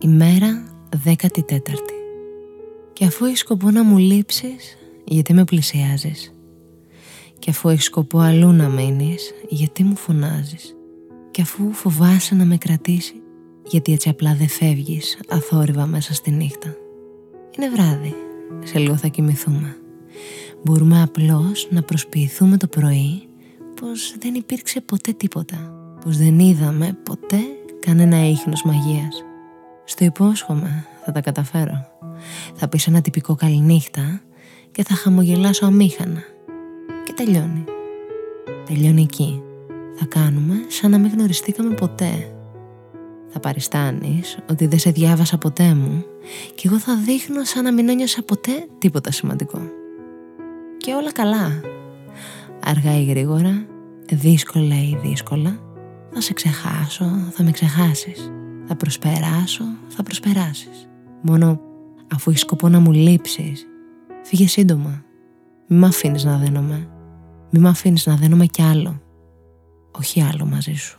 Ημέρα 14η. Και αφού έχεις σκοπό να μου λείψεις, γιατί με πλησιάζεις; Και αφού έχεις σκοπό αλλού να μείνεις, γιατί μου φωνάζεις; Και αφού φοβάσαι να με κρατήσει, γιατί έτσι απλά δεν φεύγεις αθόρυβα μέσα στη νύχτα; Είναι βράδυ, σε λίγο θα κοιμηθούμε. Μπορούμε απλώς να προσποιηθούμε το πρωί πως δεν υπήρξε ποτέ τίποτα. Πως δεν είδαμε ποτέ κανένα ίχνος μαγείας. Στο υπόσχομαι, θα τα καταφέρω. Θα πεις ένα τυπικό καληνύχτα και θα χαμογελάσω αμήχανα. Και τελειώνει. Τελειώνει εκεί. Θα κάνουμε σαν να μην γνωριστήκαμε ποτέ. Θα παριστάνεις ότι δεν σε διάβασα ποτέ μου και εγώ θα δείχνω σαν να μην ένιωσα ποτέ τίποτα σημαντικό. Και όλα καλά. Αργά ή γρήγορα, δύσκολα ή δύσκολα, θα σε ξεχάσω, θα με ξεχάσεις. Θα προσπεράσω, θα προσπεράσεις. Μόνο αφού έχεις σκοπό να μου λείψεις, φύγε σύντομα. Μη μ' αφήνεις να δένομαι. Μη μ' αφήνεις να δένομαι κι άλλο. Όχι άλλο μαζί σου.